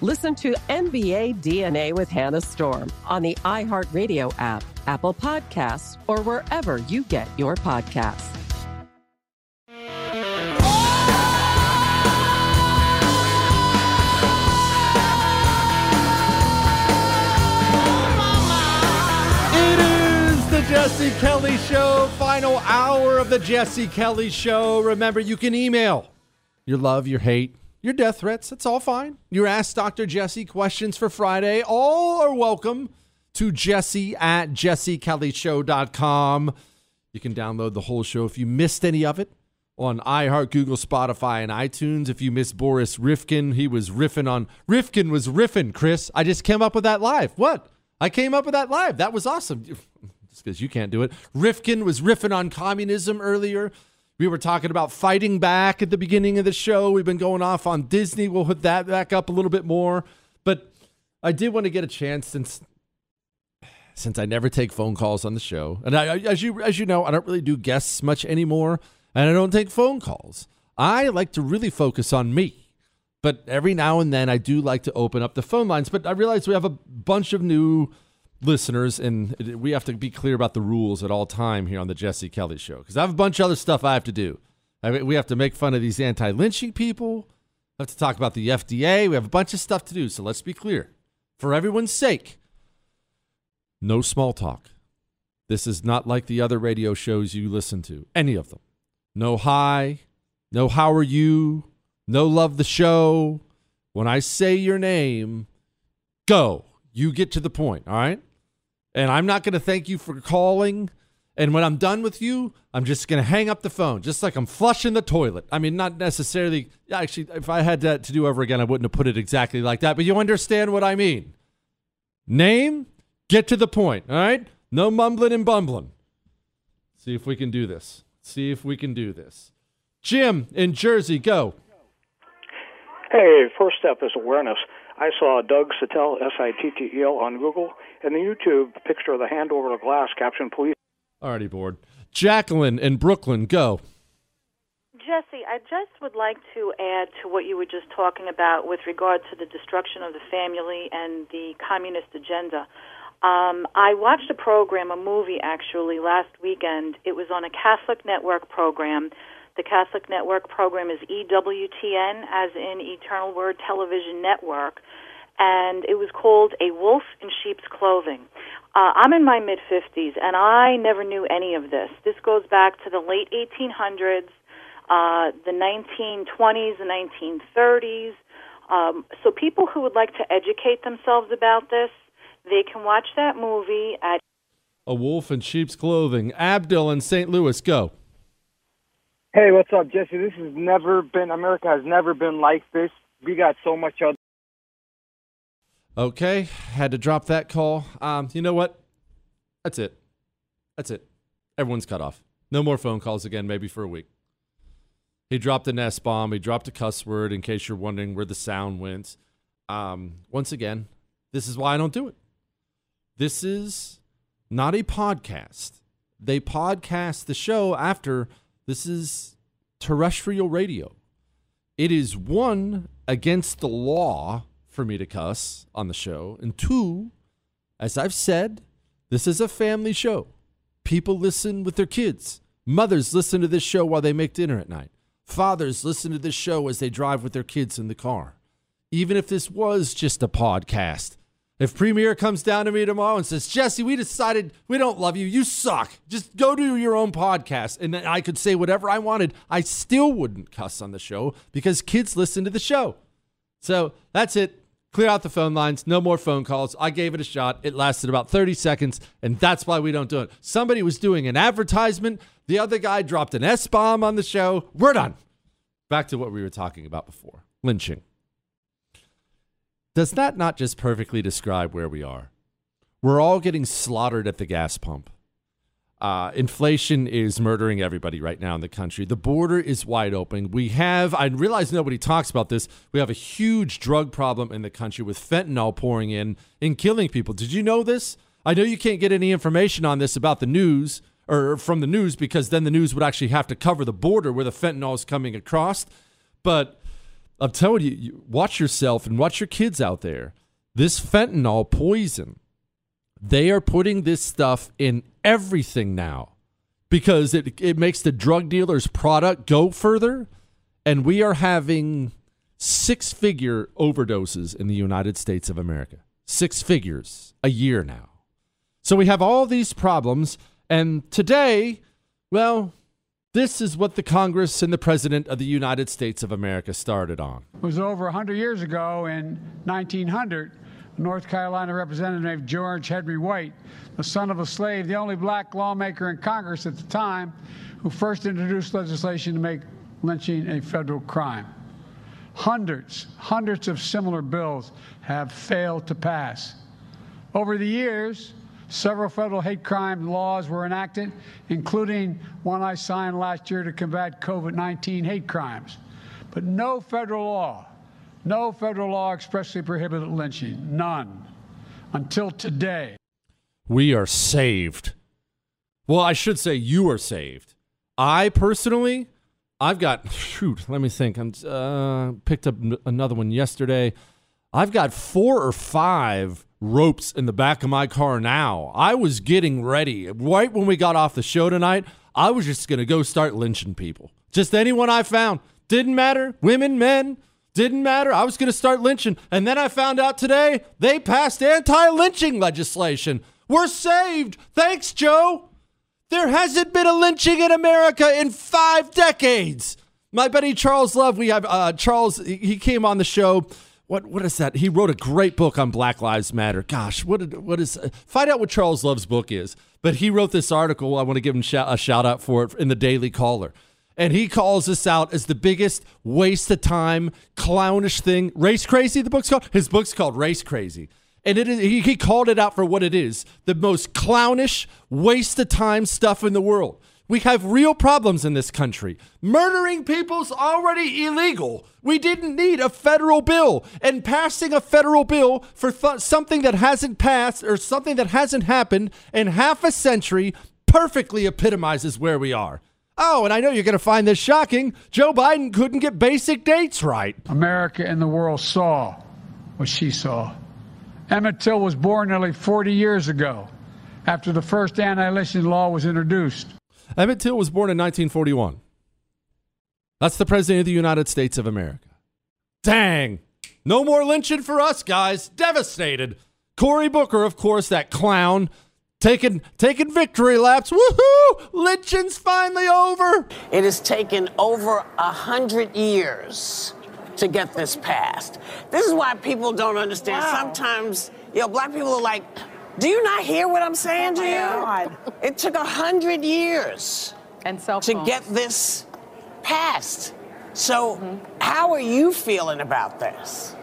Listen to NBA DNA with Hannah Storm on the iHeartRadio app, Apple Podcasts, or wherever you get your podcasts. It is the Jesse Kelly Show, final hour of the Jesse Kelly Show. Remember, you can email your love, your hate, your death threats. That's all fine. Your Ask Dr. Jesse questions for Friday. All are welcome to jesse at jessekellyshow.com. You can download the whole show if you missed any of it on iHeart, Google, Spotify, and iTunes. If you missed Boris Rifkin, he was riffing on. Rifkin was riffing, Chris. I just came up with that live. What? I came up with that live. That was awesome. Just because you can't do it. Rifkin was riffing on communism earlier. We were talking about fighting back at the beginning of the show. We've been going off on Disney. We'll hit that back up a little bit more. But I did want to get a chance since since I never take phone calls on the show, and I, as you as you know, I don't really do guests much anymore, and I don't take phone calls. I like to really focus on me, but every now and then I do like to open up the phone lines. But I realize we have a bunch of new listeners, and we have to be clear about the rules at all time here on the Jesse Kelly Show because I have a bunch of other stuff I have to do. I mean, we have to make fun of these anti-lynching people. We have to talk about the FDA. We have a bunch of stuff to do. So let's be clear, for everyone's sake, no small talk. This is not like the other radio shows you listen to, any of them. No hi, no how are you, no love the show. When I say your name, go. You get to the point, all right? And I'm not going to thank you for calling. And when I'm done with you, I'm just going to hang up the phone, just like I'm flushing the toilet. I mean, not necessarily. Actually, if I had that to do over again, I wouldn't have put it exactly like that. But you understand what I mean. Name, get to the point, all right? No mumbling and bumbling. See if we can do this. See if we can do this. Jim in Jersey, go. Hey, first step is awareness. I saw Doug Sittel, S I T T E L, on Google, and the YouTube picture of the hand over the glass captioned police. Already bored. Jacqueline in Brooklyn, go. Jesse, I just would like to add to what you were just talking about with regard to the destruction of the family and the communist agenda. Um, I watched a program, a movie actually, last weekend. It was on a Catholic network program. The Catholic network program is EWTN, as in Eternal Word Television Network, and it was called A Wolf in Sheep's Clothing. Uh, I'm in my mid 50s, and I never knew any of this. This goes back to the late 1800s, uh, the 1920s, the 1930s. Um, so people who would like to educate themselves about this, they can watch that movie at A wolf in sheep's clothing. Abdul in St. Louis, go. Hey, what's up, Jesse? This has never been, America has never been like this. We got so much other. Okay, had to drop that call. Um, you know what? That's it. That's it. Everyone's cut off. No more phone calls again, maybe for a week. He dropped an S bomb. He dropped a cuss word in case you're wondering where the sound went. Um, once again, this is why I don't do it. This is not a podcast. They podcast the show after this is terrestrial radio. It is one against the law for me to cuss on the show, and two, as I've said, this is a family show. People listen with their kids. Mothers listen to this show while they make dinner at night. Fathers listen to this show as they drive with their kids in the car. Even if this was just a podcast, if Premier comes down to me tomorrow and says, Jesse, we decided we don't love you. You suck. Just go do your own podcast. And then I could say whatever I wanted. I still wouldn't cuss on the show because kids listen to the show. So that's it. Clear out the phone lines. No more phone calls. I gave it a shot. It lasted about 30 seconds, and that's why we don't do it. Somebody was doing an advertisement. The other guy dropped an S bomb on the show. We're done. Back to what we were talking about before lynching. Does that not just perfectly describe where we are? We're all getting slaughtered at the gas pump. Uh, inflation is murdering everybody right now in the country. The border is wide open. We have, I realize nobody talks about this, we have a huge drug problem in the country with fentanyl pouring in and killing people. Did you know this? I know you can't get any information on this about the news or from the news because then the news would actually have to cover the border where the fentanyl is coming across. But I'm telling you, you watch yourself and watch your kids out there. This fentanyl poison they are putting this stuff in everything now because it, it makes the drug dealer's product go further. And we are having six figure overdoses in the United States of America. Six figures a year now. So we have all these problems. And today, well, this is what the Congress and the President of the United States of America started on. It was over 100 years ago in 1900 North Carolina Representative George Henry White, the son of a slave, the only black lawmaker in Congress at the time who first introduced legislation to make lynching a federal crime. Hundreds, hundreds of similar bills have failed to pass. Over the years, several federal hate crime laws were enacted, including one I signed last year to combat COVID 19 hate crimes. But no federal law no federal law expressly prohibited lynching. None. Until today. We are saved. Well, I should say you are saved. I personally, I've got, shoot, let me think. I uh, picked up another one yesterday. I've got four or five ropes in the back of my car now. I was getting ready. Right when we got off the show tonight, I was just going to go start lynching people. Just anyone I found. Didn't matter. Women, men, didn't matter. I was going to start lynching. And then I found out today they passed anti lynching legislation. We're saved. Thanks, Joe. There hasn't been a lynching in America in five decades. My buddy Charles Love, we have uh, Charles, he came on the show. What what is that? He wrote a great book on Black Lives Matter. Gosh, what what is? Uh, find out what Charles Love's book is. But he wrote this article. I want to give him a shout out for it in the Daily Caller and he calls this out as the biggest waste of time, clownish thing. Race crazy, the book's called. His book's called Race Crazy. And it is, he called it out for what it is the most clownish, waste of time stuff in the world. We have real problems in this country. Murdering people's already illegal. We didn't need a federal bill. And passing a federal bill for th- something that hasn't passed or something that hasn't happened in half a century perfectly epitomizes where we are. Oh, and I know you're going to find this shocking. Joe Biden couldn't get basic dates right. America and the world saw what she saw. Emmett Till was born nearly 40 years ago after the first anti lynching law was introduced. Emmett Till was born in 1941. That's the President of the United States of America. Dang. No more lynching for us, guys. Devastated. Cory Booker, of course, that clown, taking taking victory laps. Woohoo! Lynching's finally over. It has taken over a hundred years to get this passed. This is why people don't understand. Wow. Sometimes, you know, black people are like, "Do you not hear what I'm saying oh to you?" It took a hundred years and cell to phones. get this passed. So, how are you feeling about this?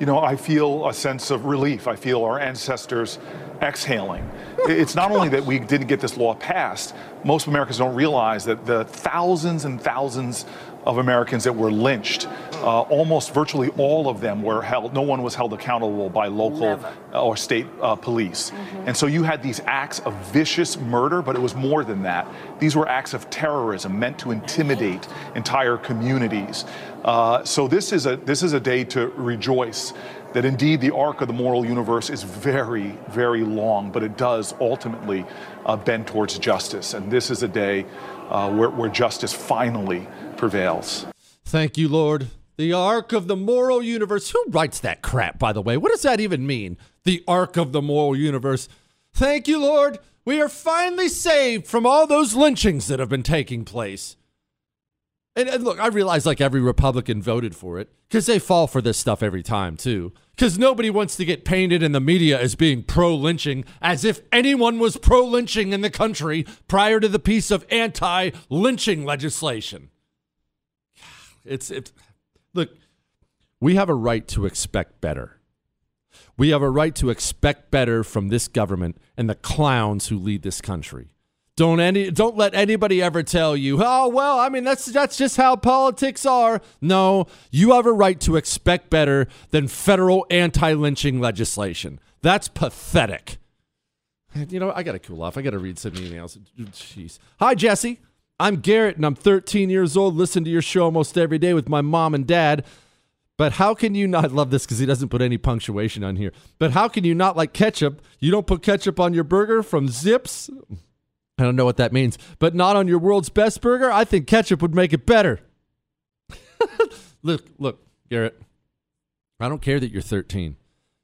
You know, I feel a sense of relief. I feel our ancestors exhaling. It's not only that we didn't get this law passed, most Americans don't realize that the thousands and thousands of Americans that were lynched, uh, almost virtually all of them were held, no one was held accountable by local or state uh, police. And so you had these acts of vicious murder, but it was more than that. These were acts of terrorism meant to intimidate entire communities. Uh, so this is a this is a day to rejoice that indeed the arc of the moral universe is very, very long, but it does ultimately uh, bend towards justice. And this is a day uh, where, where justice finally prevails. Thank you, Lord. The arc of the moral universe. Who writes that crap, by the way? What does that even mean? The arc of the moral universe. Thank you, Lord. We are finally saved from all those lynchings that have been taking place. And, and look, I realize like every Republican voted for it because they fall for this stuff every time, too. Because nobody wants to get painted in the media as being pro lynching, as if anyone was pro lynching in the country prior to the piece of anti lynching legislation. It's, it. look, we have a right to expect better. We have a right to expect better from this government and the clowns who lead this country. Don't any don't let anybody ever tell you, "Oh, well, I mean that's that's just how politics are." No, you have a right to expect better than federal anti-lynching legislation. That's pathetic. You know, I got to cool off. I got to read some emails. Jeez. Hi, Jesse. I'm Garrett and I'm 13 years old. Listen to your show almost every day with my mom and dad. But how can you not love this because he doesn't put any punctuation on here? But how can you not like ketchup? You don't put ketchup on your burger from Zips? I don't know what that means, but not on your world's best burger? I think ketchup would make it better. look, look, Garrett. I don't care that you're 13.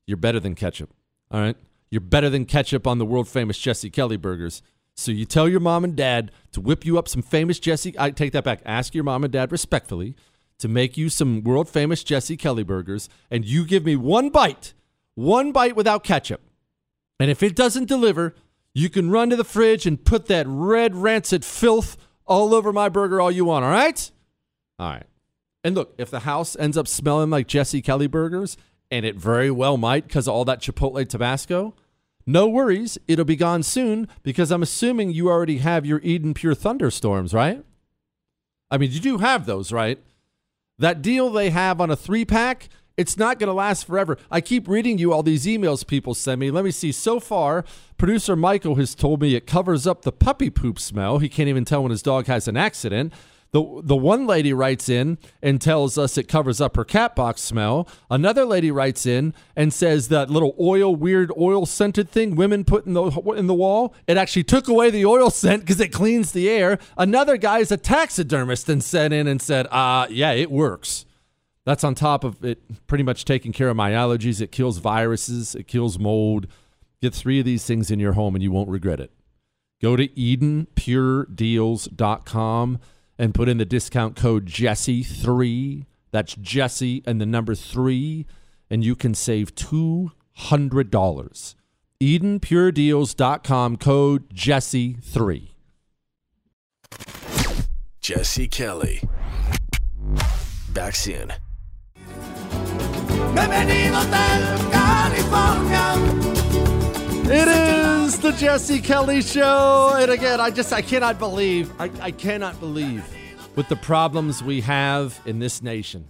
You're better than ketchup. All right? You're better than ketchup on the world famous Jesse Kelly burgers. So you tell your mom and dad to whip you up some famous Jesse. I take that back. Ask your mom and dad respectfully to make you some world famous Jesse Kelly burgers, and you give me one bite, one bite without ketchup. And if it doesn't deliver, you can run to the fridge and put that red rancid filth all over my burger all you want, all right? All right. And look, if the house ends up smelling like Jesse Kelly burgers, and it very well might because of all that Chipotle Tabasco, no worries. It'll be gone soon because I'm assuming you already have your Eden Pure Thunderstorms, right? I mean, you do have those, right? That deal they have on a three pack, it's not going to last forever. I keep reading you all these emails people send me. Let me see. So far, producer Michael has told me it covers up the puppy poop smell. He can't even tell when his dog has an accident. The, the one lady writes in and tells us it covers up her cat box smell. Another lady writes in and says that little oil, weird oil scented thing women put in the in the wall, it actually took away the oil scent because it cleans the air. Another guy is a taxidermist and sent in and said, uh, yeah, it works. That's on top of it pretty much taking care of my allergies. It kills viruses, it kills mold. Get three of these things in your home and you won't regret it. Go to EdenPureDeals.com and put in the discount code Jesse3. That's Jesse and the number three, and you can save $200. EdenPureDeals.com code Jesse3. Jesse Kelly. Back soon. It is the Jesse Kelly Show. And again, I just, I cannot believe, I, I cannot believe with the problems we have in this nation.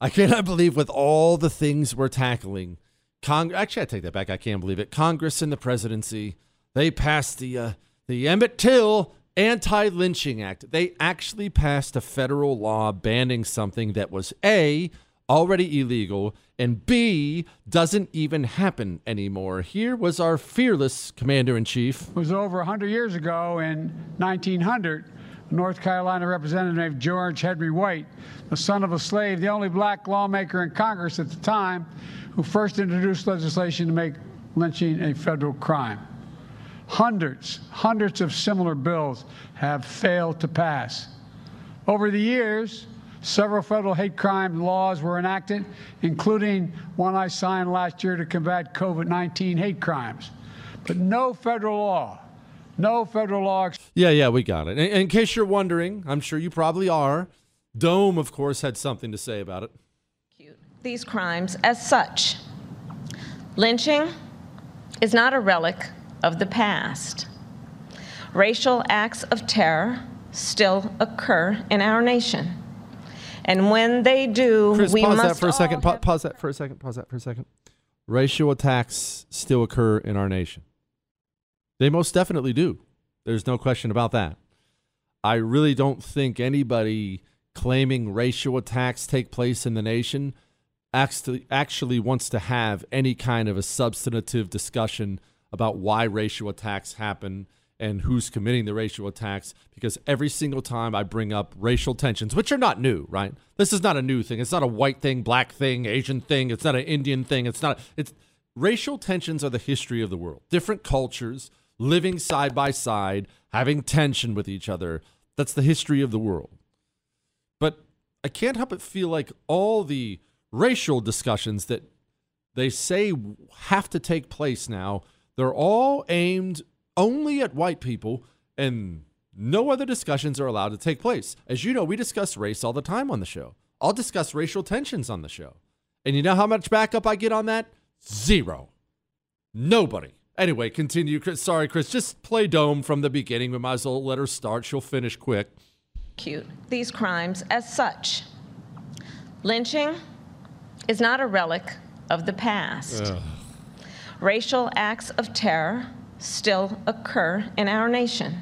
I cannot believe with all the things we're tackling. Cong- Actually, I take that back. I can't believe it. Congress and the presidency, they passed the, uh, the Emmett Till Anti Lynching Act. They actually passed a federal law banning something that was A, already illegal, and B, doesn't even happen anymore. Here was our fearless commander in chief. It was over 100 years ago in 1900. North Carolina Representative George Henry White, the son of a slave, the only black lawmaker in Congress at the time, who first introduced legislation to make lynching a federal crime. Hundreds, hundreds of similar bills have failed to pass. Over the years, several federal hate crime laws were enacted, including one I signed last year to combat COVID 19 hate crimes. But no federal law, no federal law. Yeah, yeah, we got it. In, in case you're wondering, I'm sure you probably are. Dome, of course, had something to say about it. These crimes as such. Lynching is not a relic of the past. Racial acts of terror still occur in our nation. And when they do, Chris, we pause must that for a second. Pa- pause that for a second. Pause that for a second. Racial attacks still occur in our nation. They most definitely do. There's no question about that. I really don't think anybody claiming racial attacks take place in the nation actually actually wants to have any kind of a substantive discussion about why racial attacks happen and who's committing the racial attacks because every single time I bring up racial tensions, which are not new, right? This is not a new thing. It's not a white thing, black thing, Asian thing. It's not an Indian thing. It's not. It's racial tensions are the history of the world. Different cultures living side by side, having tension with each other. That's the history of the world. But I can't help but feel like all the racial discussions that they say have to take place now, they're all aimed only at white people and no other discussions are allowed to take place. As you know, we discuss race all the time on the show. I'll discuss racial tensions on the show. And you know how much backup I get on that? Zero. Nobody. Anyway, continue. Chris. Sorry, Chris. Just play Dome from the beginning. We might as well let her start. She'll finish quick. Cute. these crimes as such. Lynching is not a relic of the past. Ugh. Racial acts of terror still occur in our nation.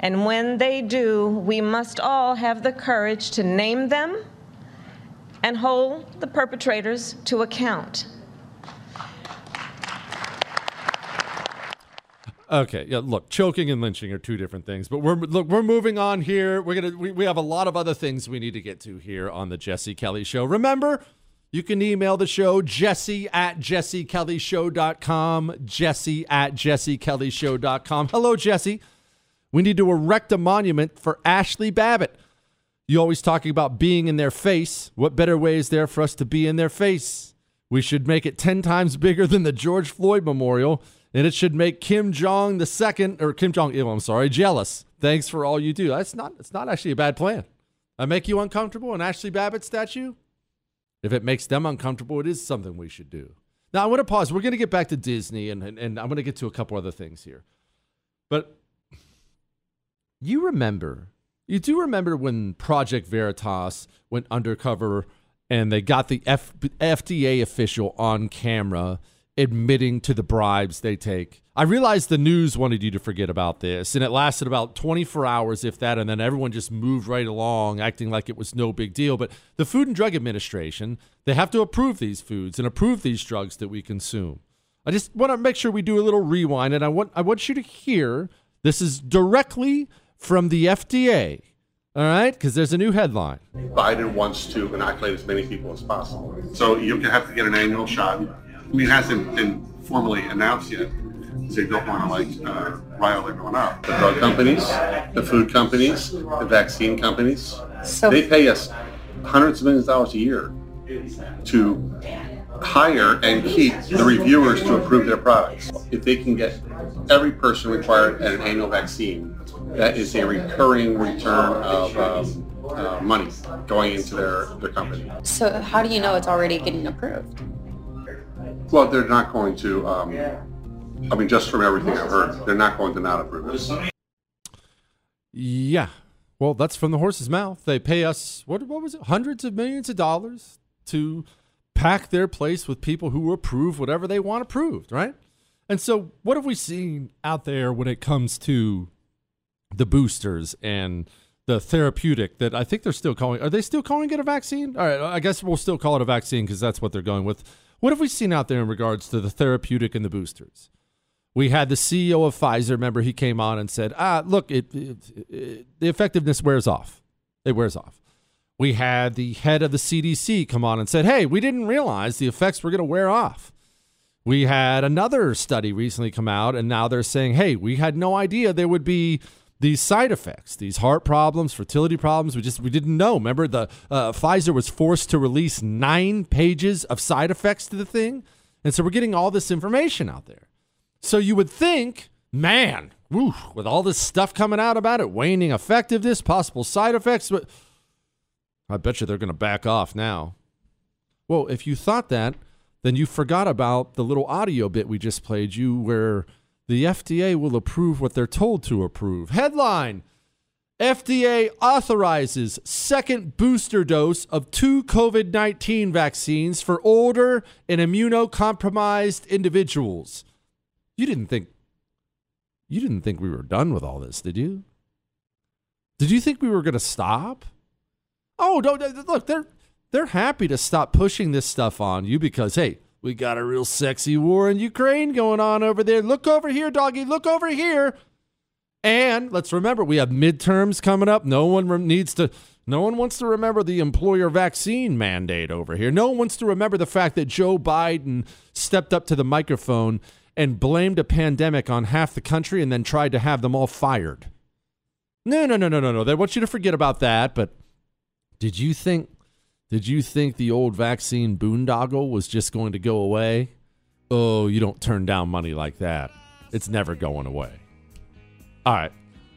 And when they do, we must all have the courage to name them and hold the perpetrators to account. Okay, yeah. Look, choking and lynching are two different things, but we're look we're moving on here. We're gonna we, we have a lot of other things we need to get to here on the Jesse Kelly Show. Remember, you can email the show jesse at jessekellyshow.com. Jesse at jessekellyshow.com. Hello, Jesse. We need to erect a monument for Ashli Babbitt. You always talking about being in their face. What better way is there for us to be in their face? We should make it 10 times bigger than the George Floyd Memorial, and it should make Kim Jong the second or Kim Jong Il, I'm sorry, jealous. Thanks for all you do. That's not it's not actually a bad plan. I make you uncomfortable an Ashli Babbitt statue? If it makes them uncomfortable, it is something we should do. Now I want to pause. We're going to get back to Disney and, and, and I'm going to get to a couple other things here. But you remember, you do remember when Project Veritas went undercover and they got the F- FDA official on camera admitting to the bribes they take. I realized the news wanted you to forget about this, and it lasted about 24 hours, if that, and then everyone just moved right along, acting like it was no big deal. But the Food and Drug Administration, they have to approve these foods and approve these drugs that we consume. I just want to make sure we do a little rewind, and I want I want you to hear this is directly from the FDA. All right, because there's a new headline. Biden wants to inoculate as many people as possible. So you can have to get an annual shot. I mean, it hasn't been formally announced yet. So you don't want to like uh, rile everyone up. The drug companies, the food companies, the vaccine companies, So- they pay us hundreds of millions of dollars a year to hire and keep the reviewers to approve their products. If they can get every person required at an annual vaccine, that is a recurring return of um, uh, money going into their, their company. So how do you know it's already getting approved? Well, they're not going to, um, I mean, just from everything I've heard, they're not going to not approve it. Yeah. Well, that's from the horse's mouth. They pay us what what was it? Hundreds of millions of dollars to pack their place with people who approve whatever they want approved, right? And so what have we seen out there when it comes to the boosters and the therapeutic that I think they're still calling. Are they still calling it a vaccine? All right, I guess we'll still call it a vaccine because that's what they're going with. What have we seen out there in regards to the therapeutic and the boosters? We had the CEO of Pfizer. Remember, he came on and said, "Ah, look, it, it, it, the effectiveness wears off. It wears off." We had the head of the CDC come on and said, "Hey, we didn't realize the effects were going to wear off." We had another study recently come out, and now they're saying, "Hey, we had no idea there would be." These side effects, these heart problems, fertility problems. We just we didn't know. Remember, the uh, Pfizer was forced to release nine pages of side effects to the thing, and so we're getting all this information out there. So you would think, man, with all this stuff coming out about it, waning effectiveness, possible side effects, but I bet you they're going to back off now. Well, if you thought that, then you forgot about the little audio bit we just played you where the FDA will approve what they're told to approve. Headline FDA authorizes second booster dose of two COVID 19 vaccines for older and immunocompromised individuals. You didn't think you didn't think we were done with all this, did you? Did you think we were going to stop? Oh, don't look, they're they're happy to stop pushing this stuff on you because hey, we got a real sexy war in Ukraine going on over there. Look over here, doggy. Look over here. And let's remember, we have midterms coming up. No one needs to. No one wants to remember the employer vaccine mandate over here. No one wants to remember the fact that Joe Biden stepped up to the microphone and blamed a pandemic on half the country and then tried to have them all fired. No, no, no, no, no, no. They want you to forget about that. But did you think did you think the old vaccine boondoggle was just going to go away? Oh, you don't turn down money like that. It's never going away. All right.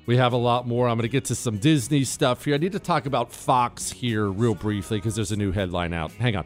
We have a lot more. I'm going to get to some Disney stuff here. I need to talk about Fox here real briefly because there's a new headline out. Hang on.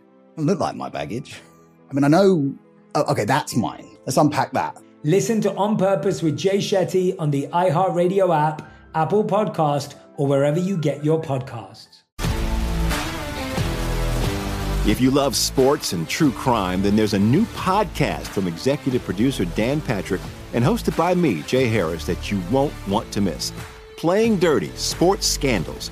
It look like my baggage. I mean, I know. Oh, okay, that's mine. Let's unpack that. Listen to On Purpose with Jay Shetty on the iHeartRadio app, Apple Podcast, or wherever you get your podcasts. If you love sports and true crime, then there's a new podcast from executive producer Dan Patrick and hosted by me, Jay Harris, that you won't want to miss. Playing Dirty Sports Scandals.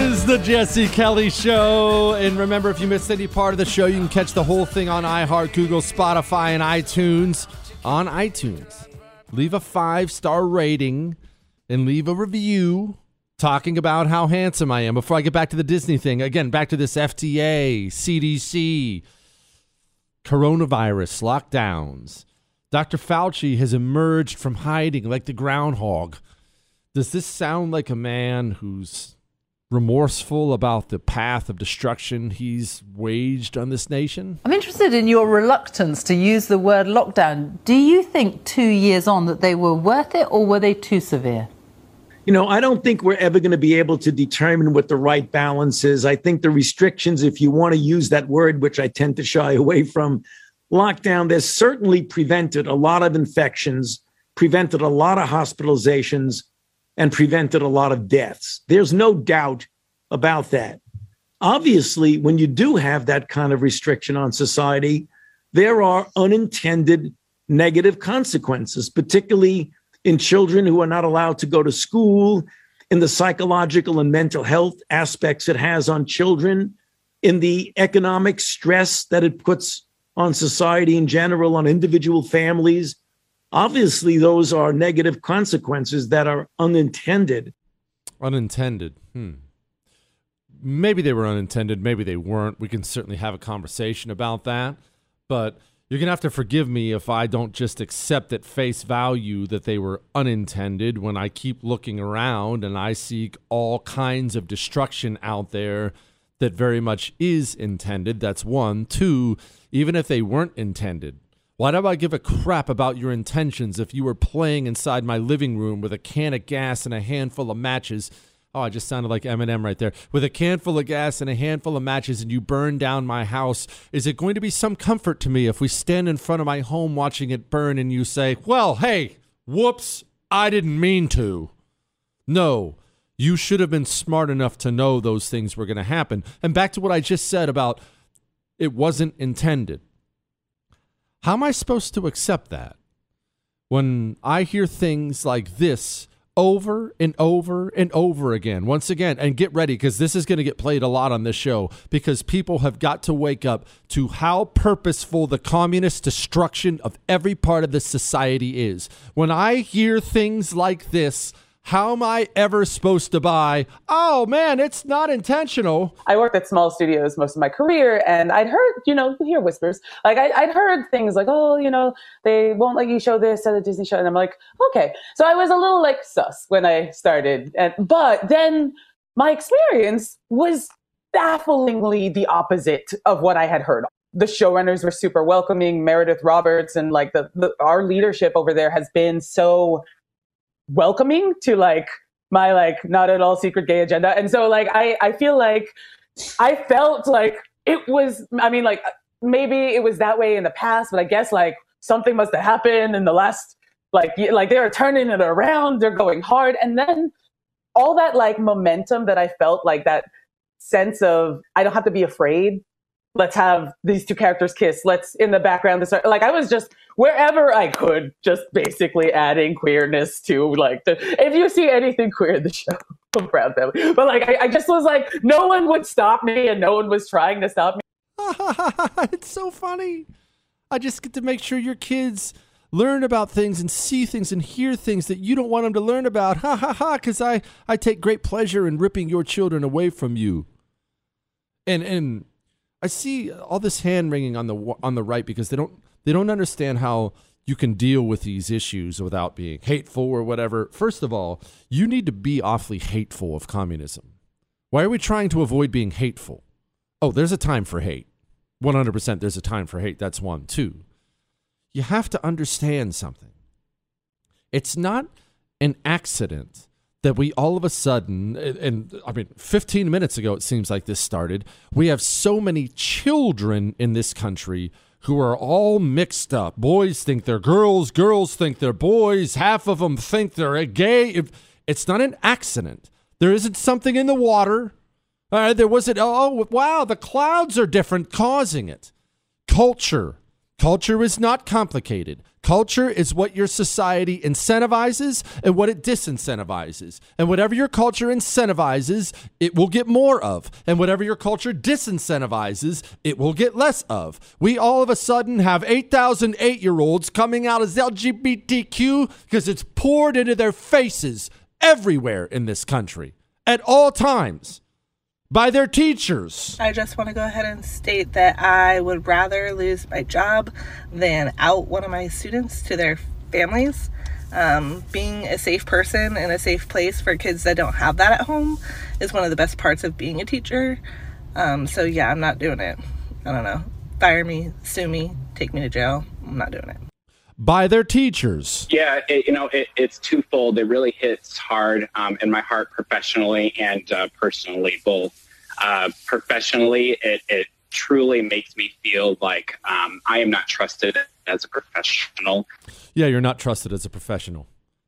the Jesse Kelly Show. And remember, if you missed any part of the show, you can catch the whole thing on iHeart, Google, Spotify, and iTunes. On iTunes, leave a five star rating and leave a review talking about how handsome I am before I get back to the Disney thing. Again, back to this FDA, CDC, coronavirus, lockdowns. Dr. Fauci has emerged from hiding like the groundhog. Does this sound like a man who's remorseful about the path of destruction he's waged on this nation? I'm interested in your reluctance to use the word lockdown. Do you think two years on that they were worth it or were they too severe? You know, I don't think we're ever going to be able to determine what the right balance is. I think the restrictions, if you want to use that word, which I tend to shy away from, lockdown, there's certainly prevented a lot of infections, prevented a lot of hospitalizations, and prevented a lot of deaths. There's no doubt about that. Obviously, when you do have that kind of restriction on society, there are unintended negative consequences, particularly in children who are not allowed to go to school, in the psychological and mental health aspects it has on children, in the economic stress that it puts on society in general, on individual families. Obviously, those are negative consequences that are unintended. Unintended. Hmm. Maybe they were unintended. Maybe they weren't. We can certainly have a conversation about that. But you're going to have to forgive me if I don't just accept at face value that they were unintended when I keep looking around and I see all kinds of destruction out there that very much is intended. That's one. Two, even if they weren't intended, why do I give a crap about your intentions if you were playing inside my living room with a can of gas and a handful of matches? Oh, I just sounded like Eminem right there. With a can full of gas and a handful of matches, and you burn down my house, is it going to be some comfort to me if we stand in front of my home watching it burn and you say, Well, hey, whoops, I didn't mean to? No, you should have been smart enough to know those things were going to happen. And back to what I just said about it wasn't intended. How am I supposed to accept that when I hear things like this over and over and over again? Once again, and get ready because this is going to get played a lot on this show because people have got to wake up to how purposeful the communist destruction of every part of this society is. When I hear things like this, how am I ever supposed to buy? Oh man, it's not intentional. I worked at small studios most of my career, and I'd heard, you know, hear whispers. Like I, would heard things like, oh, you know, they won't let you show this at a Disney show, and I'm like, okay. So I was a little like sus when I started, and but then my experience was bafflingly the opposite of what I had heard. The showrunners were super welcoming. Meredith Roberts and like the, the our leadership over there has been so welcoming to like my like not at all secret gay agenda. And so like I I feel like I felt like it was I mean like maybe it was that way in the past, but I guess like something must have happened in the last like like they are turning it around, they're going hard and then all that like momentum that I felt like that sense of I don't have to be afraid let's have these two characters kiss. Let's in the background. Start, like I was just wherever I could, just basically adding queerness to like the. If you see anything queer in the show, I'm proud family. But like I, I just was like, no one would stop me, and no one was trying to stop me. it's so funny. I just get to make sure your kids learn about things and see things and hear things that you don't want them to learn about. Ha ha ha! Because I I take great pleasure in ripping your children away from you. And and I see all this hand wringing on the on the right because they don't they don't understand how you can deal with these issues without being hateful or whatever. First of all, you need to be awfully hateful of communism. Why are we trying to avoid being hateful? Oh, there's a time for hate. 100% there's a time for hate. That's one. Two, you have to understand something. It's not an accident that we all of a sudden, and, and I mean, 15 minutes ago, it seems like this started. We have so many children in this country who are all mixed up. Boys think they're girls, girls think they're boys, half of them think they're gay. It's not an accident. There isn't something in the water. Uh, there wasn't, oh, wow, the clouds are different causing it. Culture. Culture is not complicated. Culture is what your society incentivizes and what it disincentivizes. And whatever your culture incentivizes, it will get more of. And whatever your culture disincentivizes, it will get less of. We all of a sudden have 8,000 eight year olds coming out as LGBTQ because it's poured into their faces everywhere in this country at all times by their teachers. I just want to go ahead and state that I would rather lose my job than out one of my students to their families. Um, being a safe person and a safe place for kids that don't have that at home is one of the best parts of being a teacher. Um, so, yeah, I'm not doing it. I don't know. Fire me, sue me, take me to jail. I'm not doing it by their teachers. Yeah, it, you know, it, it's twofold. It really hits hard um, in my heart professionally and uh, personally, both. Uh, professionally, it, it, truly makes me feel like um, I am not trusted as a professional. Yeah, you're not trusted as a professional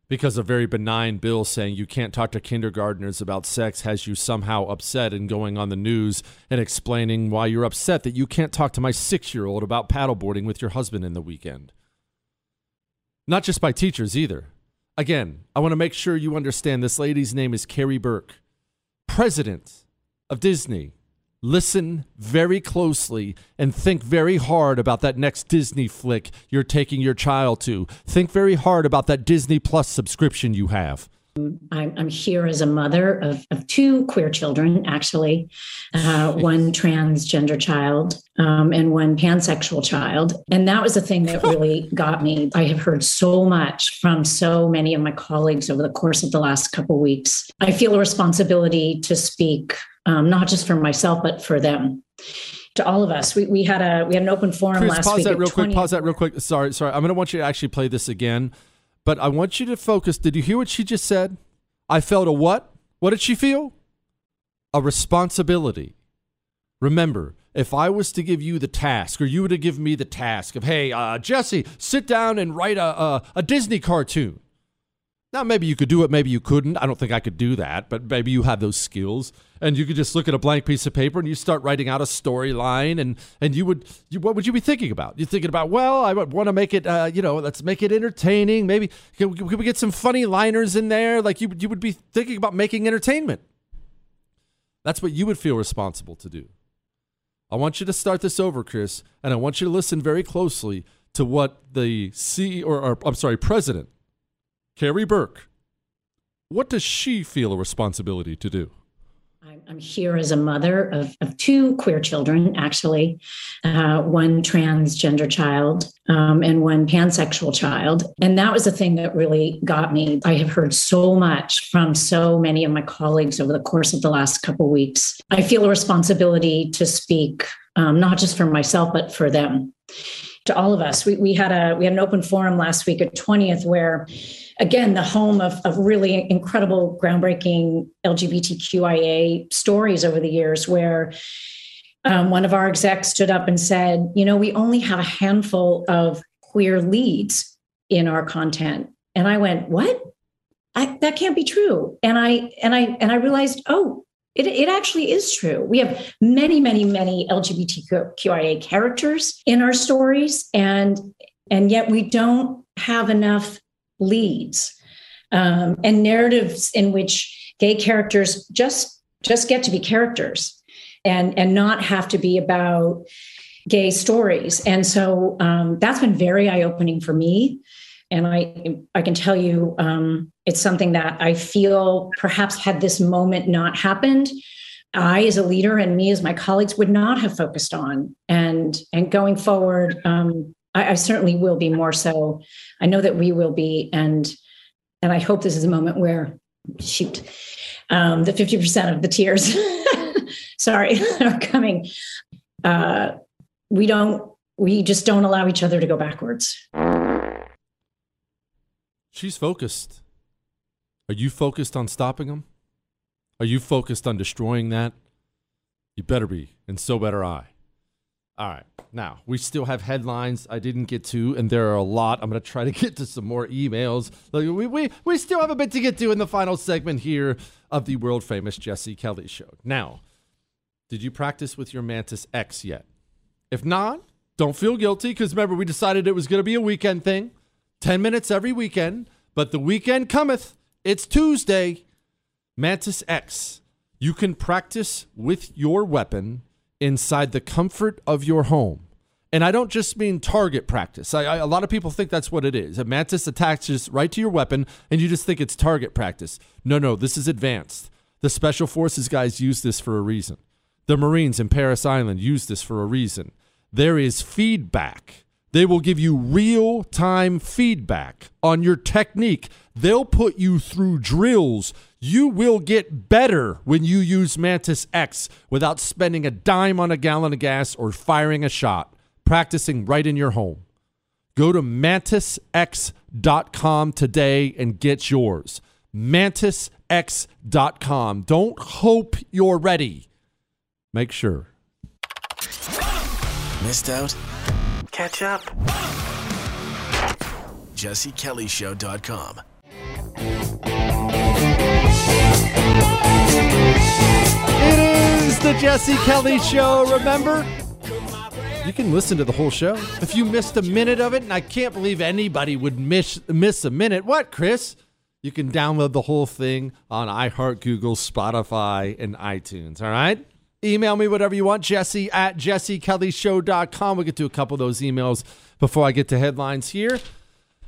because a very benign bill saying you can't talk to kindergartners about sex has you somehow upset and going on the news and explaining why you're upset that you can't talk to my six year old about paddleboarding with your husband in the weekend. Not just by teachers either. Again, I want to make sure you understand this lady's name is Karey Burke, president of Disney. Listen very closely and think very hard about that next Disney flick you're taking your child to. Think very hard about that Disney Plus subscription you have. I'm, I'm here as a mother of, of two queer children, actually, uh, one transgender child um, and one pansexual child. And that was the thing that really got me. I have heard so much from so many of my colleagues over the course of the last couple weeks. I feel a responsibility to speak, um, not just for myself, but for them to all of us. We, we had a we had an open forum Chris, last pause week. that real quick. Pause that real quick. Sorry, sorry. I'm going to want you to actually play this again but I want you to focus. Did you hear what she just said? I felt a what? What did she feel? A responsibility. Remember, if I was to give you the task, or you were to give me the task of, hey, uh, Jesse, sit down and write a, a, a Disney cartoon. Now, maybe you could do it, maybe you couldn't. I don't think I could do that, but maybe you have those skills. And you could just look at a blank piece of paper and you start writing out a storyline. And, and you would, you, what would you be thinking about? You're thinking about, well, I want to make it, uh, you know, let's make it entertaining. Maybe can, can we get some funny liners in there? Like you, you would be thinking about making entertainment. That's what you would feel responsible to do. I want you to start this over, Chris, and I want you to listen very closely to what the C or, or I'm sorry, President Karey Burke, what does she feel a responsibility to do? I'm here as a mother of, of two queer children, actually, uh, one transgender child um, and one pansexual child. And that was the thing that really got me. I have heard so much from so many of my colleagues over the course of the last couple weeks. I feel a responsibility to speak, um, not just for myself, but for them to all of us. We, we had a we had an open forum last week at 20th where again the home of, of really incredible groundbreaking lgbtqia stories over the years where um, one of our execs stood up and said you know we only have a handful of queer leads in our content. And i went what? I, that can't be true. And i and i and i realized oh it, it actually is true. We have many, many, many LGBTQIA characters in our stories, and and yet we don't have enough leads um, and narratives in which gay characters just just get to be characters and and not have to be about gay stories. And so um, that's been very eye opening for me. And I, I can tell you, um, it's something that I feel perhaps had this moment not happened, I, as a leader, and me as my colleagues, would not have focused on. And and going forward, um, I, I certainly will be more so. I know that we will be, and and I hope this is a moment where, shoot, um, the fifty percent of the tears, sorry, are coming. Uh, we don't. We just don't allow each other to go backwards. She's focused. Are you focused on stopping them? Are you focused on destroying that? You better be, and so better I. All right. Now, we still have headlines I didn't get to, and there are a lot. I'm going to try to get to some more emails. Like, we, we, we still have a bit to get to in the final segment here of the world famous Jesse Kelly show. Now, did you practice with your Mantis X yet? If not, don't feel guilty because remember, we decided it was going to be a weekend thing 10 minutes every weekend, but the weekend cometh. It's Tuesday. Mantis X. You can practice with your weapon inside the comfort of your home. And I don't just mean target practice. I, I, a lot of people think that's what it is. A mantis attaches right to your weapon, and you just think it's target practice. No, no, this is advanced. The Special Forces guys use this for a reason. The Marines in Parris Island use this for a reason. There is feedback. They will give you real time feedback on your technique. They'll put you through drills you will get better when you use Mantis X without spending a dime on a gallon of gas or firing a shot, practicing right in your home. Go to mantisx.com today and get yours. Mantisx.com. Don't hope you're ready. Make sure. Missed out? Catch up. JesseKellyShow.com. It is the Jesse Kelly Show. Remember, you can listen to the whole show. If you missed a minute of it, and I can't believe anybody would miss miss a minute. What, Chris? You can download the whole thing on iHeart, Google, Spotify, and iTunes. All right? Email me whatever you want, Jesse at jessekellyshow.com. We'll get to a couple of those emails before I get to headlines here.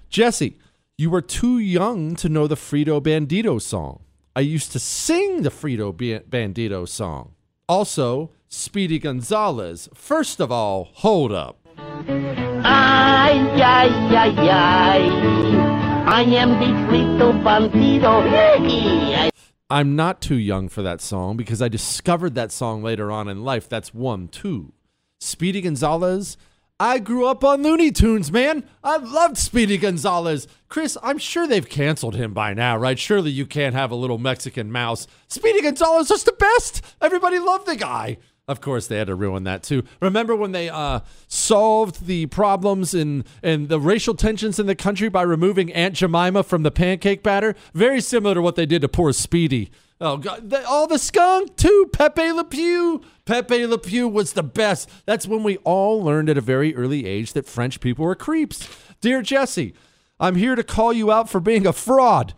Jesse, you were too young to know the Frito Bandito song. I used to sing the Frito Bandito song. Also, Speedy Gonzales. First of all, hold up. Ay, ay, ay, ay. I am the Frito Bandito. I'm not too young for that song because I discovered that song later on in life. That's one. Two. Speedy Gonzales. I grew up on Looney Tunes, man. I loved Speedy Gonzales. Chris, I'm sure they've canceled him by now, right? Surely you can't have a little Mexican mouse. Speedy Gonzales was the best. Everybody loved the guy. Of course, they had to ruin that too. Remember when they uh, solved the problems and and the racial tensions in the country by removing Aunt Jemima from the pancake batter? Very similar to what they did to poor Speedy. Oh God! All the skunk too. Pepe Le Pew. Pepe Le Pew was the best. That's when we all learned at a very early age that French people are creeps. Dear Jesse, I'm here to call you out for being a fraud.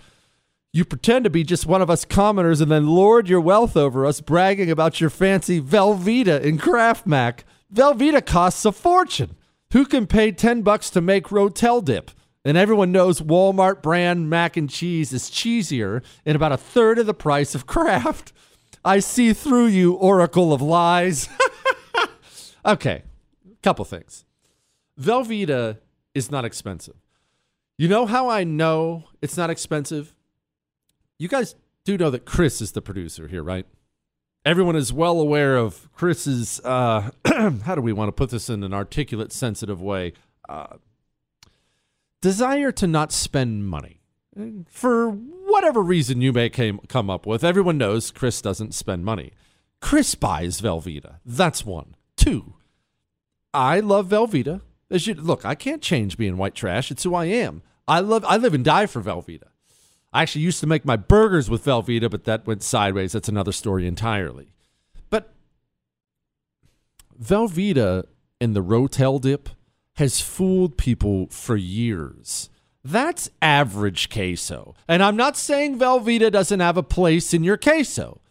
You pretend to be just one of us commoners and then lord your wealth over us, bragging about your fancy Velveeta in Kraft Mac. Velveeta costs a fortune. Who can pay 10 bucks to make Rotel dip? And everyone knows Walmart brand mac and cheese is cheesier and about a third of the price of Kraft. I see through you, Oracle of Lies. okay, couple things. Velveeta is not expensive. You know how I know it's not expensive? You guys do know that Chris is the producer here, right? Everyone is well aware of Chris's, uh, how do we want to put this in an articulate, sensitive way? Uh, desire to not spend money for whatever reason you may came, come up with. Everyone knows Chris doesn't spend money. Chris buys Velveeta. That's one. Two, I love Velveeta. You, look, I can't change being white trash. It's who I am. I love. I live and die for Velveeta. I actually used to make my burgers with Velveeta, but that went sideways. That's another story entirely. But Velveeta and the Rotel dip has fooled people for years. That's average queso. And I'm not saying Velveeta doesn't have a place in your queso.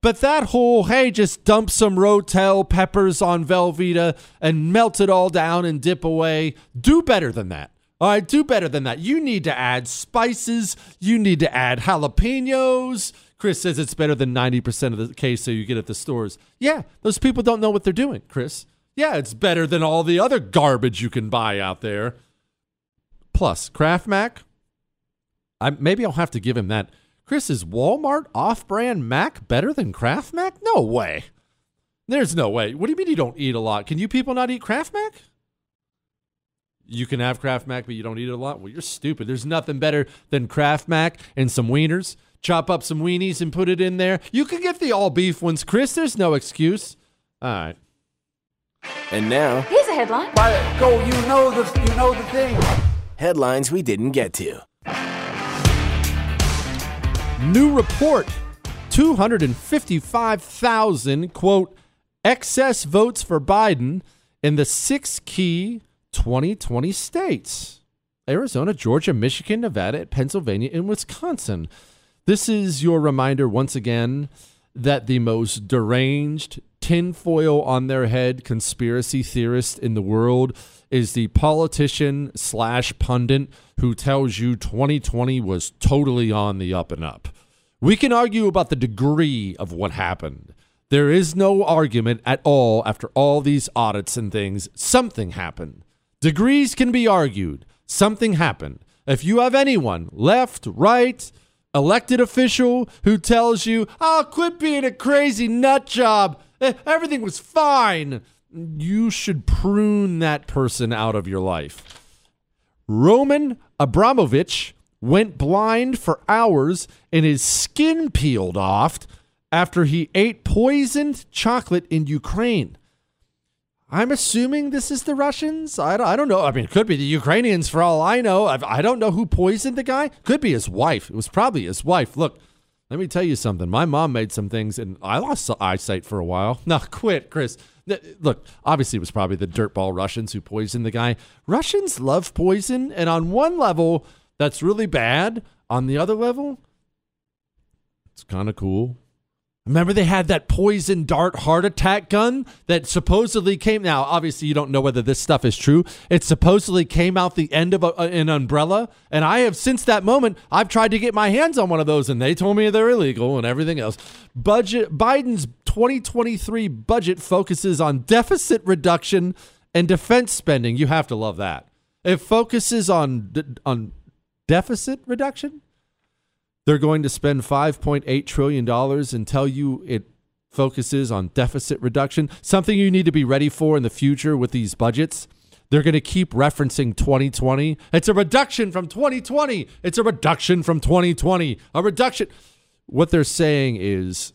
But that whole, hey, just dump some Rotel peppers on Velveeta and melt it all down and dip away, do better than that. All right, do better than that. You need to add spices. You need to add jalapenos. Chris says it's better than 90% of the queso you get at the stores. Yeah, those people don't know what they're doing, Chris. Yeah, it's better than all the other garbage you can buy out there. Plus, Kraft Mac. I maybe I'll have to give him that. Chris, is Walmart off-brand Mac better than Kraft Mac? No way. There's no way. What do you mean you don't eat a lot? Can you people not eat Kraft Mac? You can have Kraft Mac, but you don't eat it a lot. Well, you're stupid. There's nothing better than Kraft Mac and some wieners. Chop up some weenies and put it in there. You can get the all beef ones, Chris. There's no excuse. All right. And now, Here's a headline. go, you know the you know the thing. Headlines we didn't get to. New report 255,000, quote, excess votes for Biden in the six key 2020 states Arizona, Georgia, Michigan, Nevada, Pennsylvania, and Wisconsin. This is your reminder once again that the most deranged, tinfoil on their head conspiracy theorist in the world is the politician slash pundit who tells you 2020 was totally on the up and up. We can argue about the degree of what happened. There is no argument at all after all these audits and things. Something happened. Degrees can be argued. Something happened. If you have anyone, left, right, elected official, who tells you, oh, quit being a crazy nut job, Eh, everything was fine, you should prune that person out of your life. Roman Abramovich went blind for hours and his skin peeled off after he ate poisoned chocolate in Ukraine. I'm assuming this is the Russians. I don't, I don't know. I mean, it could be the Ukrainians for all I know. I've, I don't know who poisoned the guy. Could be his wife. It was probably his wife. Look, let me tell you something. My mom made some things and I lost eyesight for a while. Now, quit, Chris. Look, obviously it was probably the dirtball Russians who poisoned the guy. Russians love poison, and on one level, that's really bad. On the other level, it's kind of cool. Remember they had that poison dart heart attack gun that supposedly came. Now, obviously, you don't know whether this stuff is true. It supposedly came out the end of a, uh, an umbrella, and I have since that moment I've tried to get my hands on one of those, and they told me they're illegal and everything else. Budget Biden's 2023 budget focuses on deficit reduction and defense spending. You have to love that. It focuses on on deficit reduction. They're going to spend $5.8 trillion and tell you it focuses on deficit reduction, something you need to be ready for in the future with these budgets. They're going to keep referencing 2020. It's a reduction from 2020. It's a reduction from 2020. A reduction. What they're saying is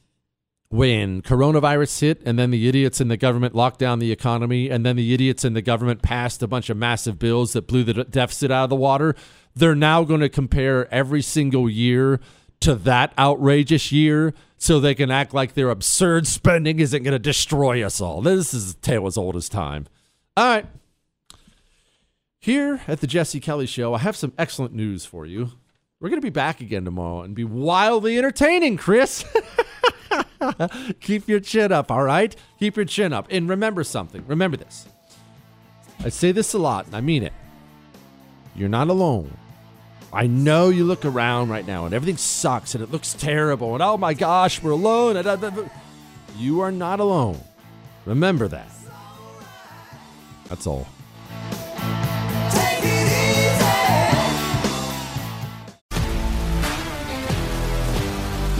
when coronavirus hit and then the idiots in the government locked down the economy and then the idiots in the government passed a bunch of massive bills that blew the deficit out of the water they're now going to compare every single year to that outrageous year so they can act like their absurd spending isn't going to destroy us all. This is a tale as old as time. All right. Here at the jesse kelly show i have some excellent news for you. We're going to be back again tomorrow and be wildly entertaining chris Keep your chin up, all right? Keep your chin up. And remember something. Remember this. I say this a lot, and I mean it. You're not alone. I know you look around right now and everything sucks and it looks terrible and oh my gosh, we're alone. You are not alone. Remember that. That's all.